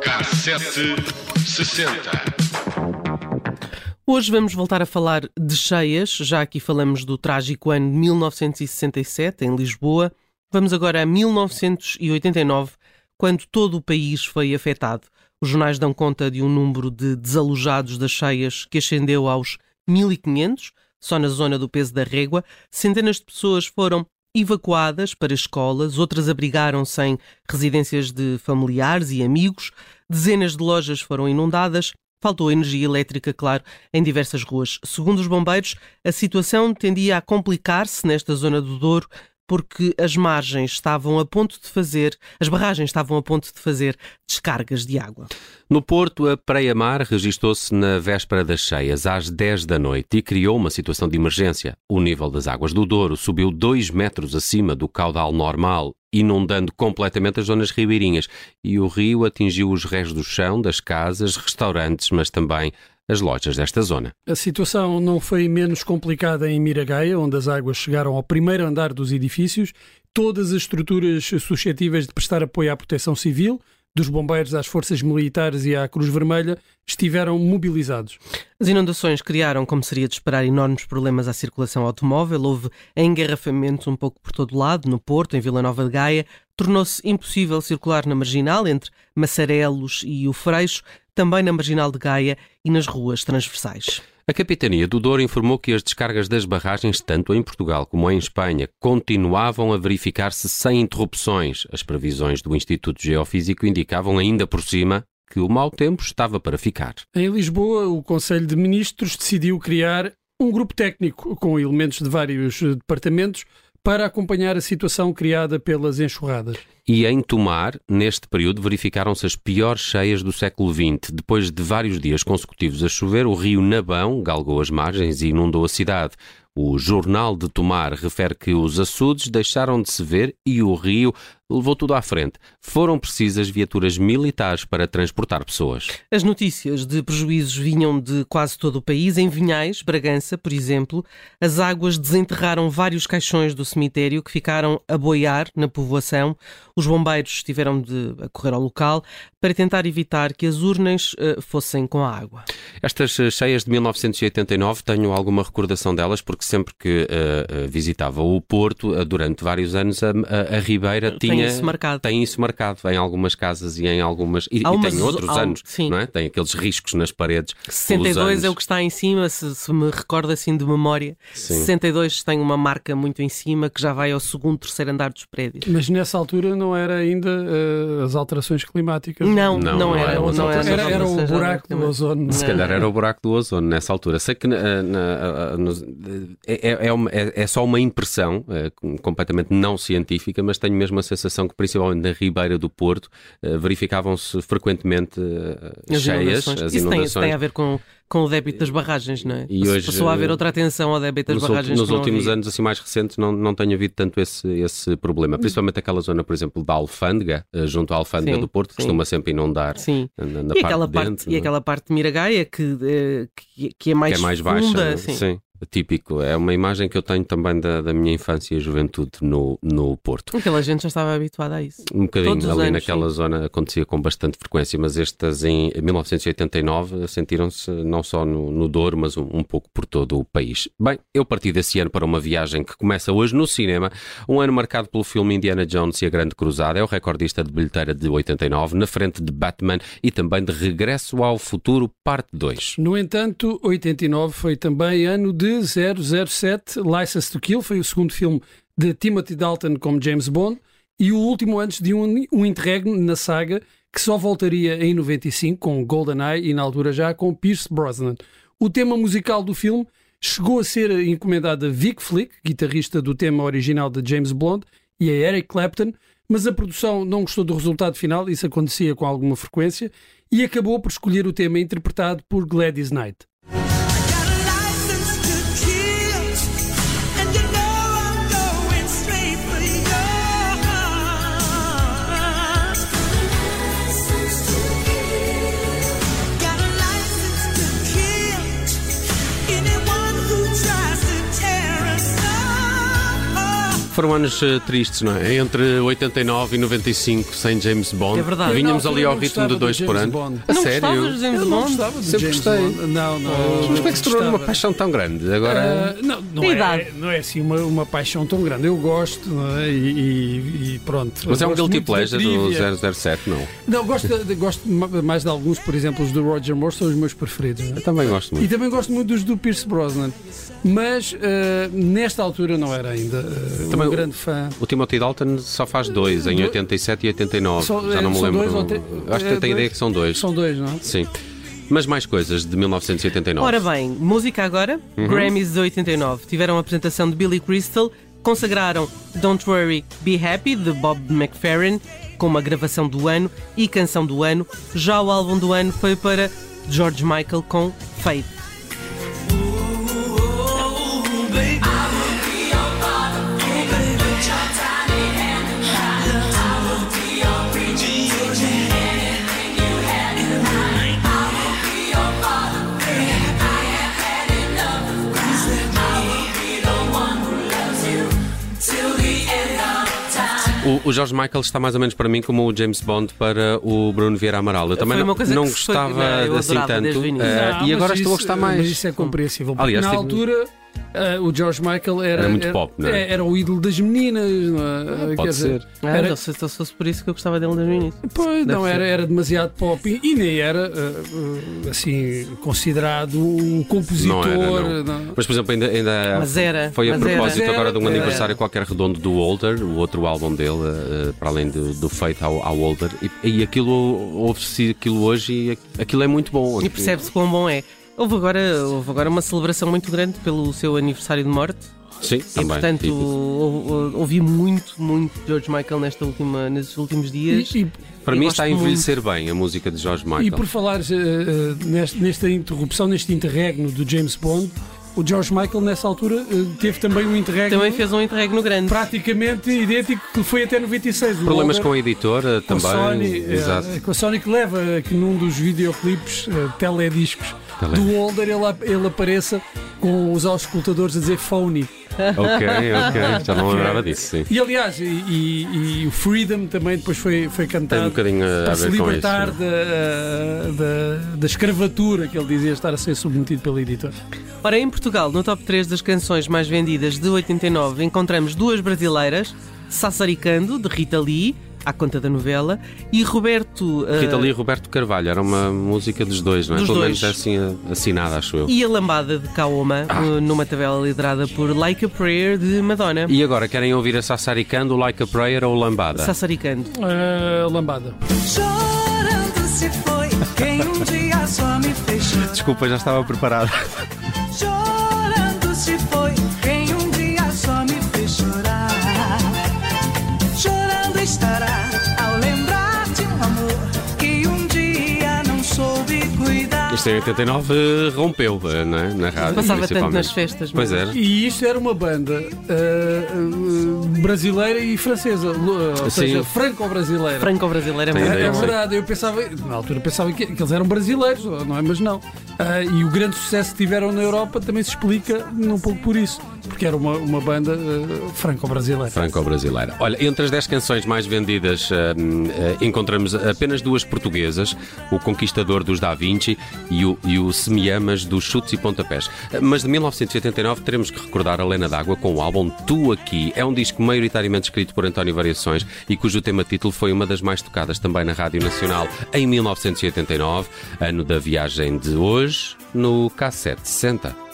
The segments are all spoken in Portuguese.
Cassete 60. Hoje vamos voltar a falar de cheias, já aqui falamos do trágico ano de 1967, em Lisboa. Vamos agora a 1989, quando todo o país foi afetado. Os jornais dão conta de um número de desalojados das cheias que ascendeu aos 1500, só na zona do peso da régua. Centenas de pessoas foram evacuadas para escolas, outras abrigaram-se em residências de familiares e amigos, dezenas de lojas foram inundadas, faltou energia elétrica, claro, em diversas ruas. Segundo os bombeiros, a situação tendia a complicar-se nesta zona do Douro, porque as margens estavam a ponto de fazer, as barragens estavam a ponto de fazer descargas de água. No Porto, a Praia-Mar registou-se na véspera das cheias, às 10 da noite, e criou uma situação de emergência. O nível das águas do Douro subiu 2 metros acima do caudal normal, inundando completamente as zonas ribeirinhas, e o rio atingiu os rés do chão das casas, restaurantes, mas também as lojas desta zona. A situação não foi menos complicada em Miragaia, onde as águas chegaram ao primeiro andar dos edifícios. Todas as estruturas suscetíveis de prestar apoio à proteção civil, dos bombeiros às forças militares e à Cruz Vermelha, estiveram mobilizados. As inundações criaram, como seria de esperar, enormes problemas à circulação automóvel. Houve engarrafamentos um pouco por todo lado, no Porto, em Vila Nova de Gaia. Tornou-se impossível circular na marginal entre Massarelos e o Freixo, também na marginal de Gaia e nas ruas transversais. A Capitania do Douro informou que as descargas das barragens, tanto em Portugal como em Espanha, continuavam a verificar-se sem interrupções. As previsões do Instituto Geofísico indicavam ainda por cima que o mau tempo estava para ficar. Em Lisboa, o Conselho de Ministros decidiu criar um grupo técnico com elementos de vários departamentos para acompanhar a situação criada pelas enxurradas. E em Tomar, neste período, verificaram-se as piores cheias do século XX. Depois de vários dias consecutivos a chover, o rio Nabão galgou as margens e inundou a cidade. O Jornal de Tomar refere que os açudes deixaram de se ver e o rio levou tudo à frente. Foram precisas viaturas militares para transportar pessoas. As notícias de prejuízos vinham de quase todo o país. Em Vinhais, Bragança, por exemplo, as águas desenterraram vários caixões do cemitério que ficaram a boiar na povoação. Os bombeiros tiveram de correr ao local para tentar evitar que as urnas uh, fossem com a água. Estas eh, cheias de 1989 tenho alguma recordação delas porque sempre que uh, visitava o Porto, uh, durante vários anos, a, a, a Ribeira tinha tem isso marcado. Tem isso marcado em algumas casas e em algumas. E, e tem outros há, anos, sim. não é? Tem aqueles riscos nas paredes. 62 é o que está em cima, se, se me recordo assim de memória. Sim. 62 tem uma marca muito em cima que já vai ao segundo, terceiro andar dos prédios. Mas nessa altura não era ainda uh, as alterações climáticas? Não, não, não, era. Não, não era, era, era, o buraco do ozono. Se calhar era o buraco do ozono nessa altura. Sei que na, na, na, é, é, é, é, só uma impressão uh, completamente não científica, mas tenho mesmo a sensação sensação que, principalmente na Ribeira do Porto, uh, verificavam-se frequentemente uh, as cheias, inundações. as Isso inundações. Tem, tem, a ver com, com o débito das barragens, não é? E hoje, Passou a haver outra atenção ao débito das nos barragens. Nos últimos havia. anos, assim mais recentes, não, não tem havido tanto esse, esse problema. Principalmente aquela zona, por exemplo, da Alfândega, junto à Alfândega sim, do Porto, que costuma sempre inundar sim. na, na e parte aquela de parte, dentro. E é? aquela parte de Miragaia que, que, que é mais, que é mais funda, baixa. Sim. sim típico. É uma imagem que eu tenho também da, da minha infância e juventude no, no Porto. Aquela gente já estava habituada a isso. Um bocadinho Todos ali anos, naquela sim. zona acontecia com bastante frequência, mas estas em 1989 sentiram-se não só no, no Douro, mas um, um, pouco por todo o país. Bem, eu parti desse ano para uma viagem que começa hoje no cinema, um ano marcado pelo filme Indiana Jones e a Grande Cruzada. É o recordista de bilheteira de 89, na frente de Batman e também de Regresso ao Futuro, parte 2. No entanto, 89 foi também ano de 007, License to Kill, foi o segundo filme de Timothy Dalton como James Bond e o último antes de um, um interregno na saga que só voltaria em 95 com GoldenEye e na altura já com Pierce Brosnan. O tema musical do filme chegou a ser encomendado a Vic Flick, guitarrista do tema original de James Bond, e a Eric Clapton, mas a produção não gostou do resultado final, isso acontecia com alguma frequência, e acabou por escolher o tema interpretado por Gladys Knight. Foram anos eh, tristes, não é? Entre 89 e 95, sem James Bond. É verdade. Vinhamos Eu, na ali ao ritmo não de dois por ano. Bond. A não sério? de James Eu não Bond? Sempre James gostei. Bond. Não, não. Mas como é que se tornou gostava. paixão tão grande? Agora. Ah, não, não é, não é assim uma, uma paixão tão grande. Eu gosto não é? e, e- e pronto. mas é um guilty pleasure do 007, não? Não, gosto, de- de- gosto ma- mais de alguns, por exemplo, os do Roger Moore são os meus preferidos. não é? Eu também gosto E muito. também gosto muito dos do Pierce Brosnan. Mas ah, nesta altura não era ainda ah, Também um o- grande fã. O Timothy Dalton só faz dois, em Do- 87 e 89. São- Já não me são lembro. dois tre- Acho que é, eu tenho a ideia que são dois. São dois, não é? Sim. Mas mais coisas de 1989. Ora bem, música agora, Uhum. Grammys de 89. Tiveram a apresentação de Billy Crystal, consagraram Don't Worry, Be Happy, de Bob McFerrin, como a gravação do ano e canção do ano. Já o álbum do ano foi para George Michael com Faith. O, o George Michael está mais ou menos para mim como o James Bond para o Bruno Vieira Amaral. Eu também não, não que foi- gostava eu assim tanto. eh, Não, e agora estou a gostar mais. Mas isso é compreensível. Aliás, na altura ah, o George Michael era, Era muito pop, não é? Era o ídolo das meninas. não é? Quer Pode dizer, ser. Ah, Era- não sei se fosse por isso que eu gostava dele desde o início. Pois, não, Deve era, ser. era demasiado pop e, e nem era ah, ah, assim considerado um compositor. Não era, não. não. Mas, por exemplo, ainda, ainda Mas era, foi a mas era. propósito Mas agora de um era. aniversário qualquer redondo do Older, o outro álbum dele, eh, para além do, do Faith ao, ao Older. E, e aquilo, ouve-se aquilo hoje e aquilo é muito bom. E percebe-se quão bom é. Houve agora, houve agora uma celebração muito grande pelo seu aniversário de morte. Sim, E também. portanto E- ou- ou- ouvi muito, muito George Michael nesta última, nestes últimos dias. E, e- para mim está a envelhecer bem a música de George Michael. e por falares ah, ah, neste- nesta interrupção, neste interregno do James Bond, o George Michael nessa altura ah, teve também um interregno Também fez um interregno grande. praticamente idêntico que foi até 96. O Problemas Walter- com a editora com a também. Sony, Exato. eh, com a Sony que leva que num dos videoclipes eh, telediscos Tele- do Holder ele, ele apareça com os auscultadores a dizer phony. Ok, ok. Já não lembrava disso, sim. E aliás, e, e- e o Freedom também depois foi, foi Tem um cantado bocadinho a, para se ver com isso. libertar não é? da, da, da escravatura que ele dizia estar a ser submetido pela editora. Ora, em Portugal, no top 3 das canções mais vendidas de 89, encontramos duas brasileiras, Sassaricando, de Rita Lee, à conta da novela, e Roberto. eh, Rita Lee e Roberto Carvalho, era uma música dos dois, não é? Dos Pelo dois. menos é assim eh, assinada, acho eu. E a lambada de Kaoma, Ah. eh, numa tabela liderada por Like a Prayer de Madonna. E agora, querem ouvir a Sassaricando, Like a Prayer ou Lambada? Sassaricando. Eh, lambada. Chorando se foi quem um dia só me fez. Desculpa, já estava preparado. Em 89 eh, rompeu, eh, não é? Na rádio. Passava tanto principalmente. nas festas. Pois mas- era. E isto era uma banda eh, eh, brasileira e francesa, lo- ou Sim. seja, franco-brasileira. Franco-brasileira É sim. verdade, eu pensava, na altura pensava que, que eles eram brasileiros, não é? Mas não. Ah, e o grande sucesso que tiveram na Europa também se explica um pouco por isso, porque era uma, uma banda ah, franco-brasileira. Franco-brasileira. Olha, entre as 10 canções mais vendidas hum, eh, encontramos apenas duas portuguesas, o Conquistador dos Da Vinci e o, e o Se Me Amas dos Chutes e Pontapés. Mas de 1989 teremos que recordar a Lena D'Água com o álbum Tu Aqui. É um disco maioritariamente escrito por António Variações e cujo tema título foi uma das mais tocadas também na Rádio Nacional em 1989, ano da viagem de hoje, no K760.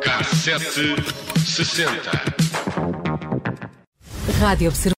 Cassete 60. Rádio Observador.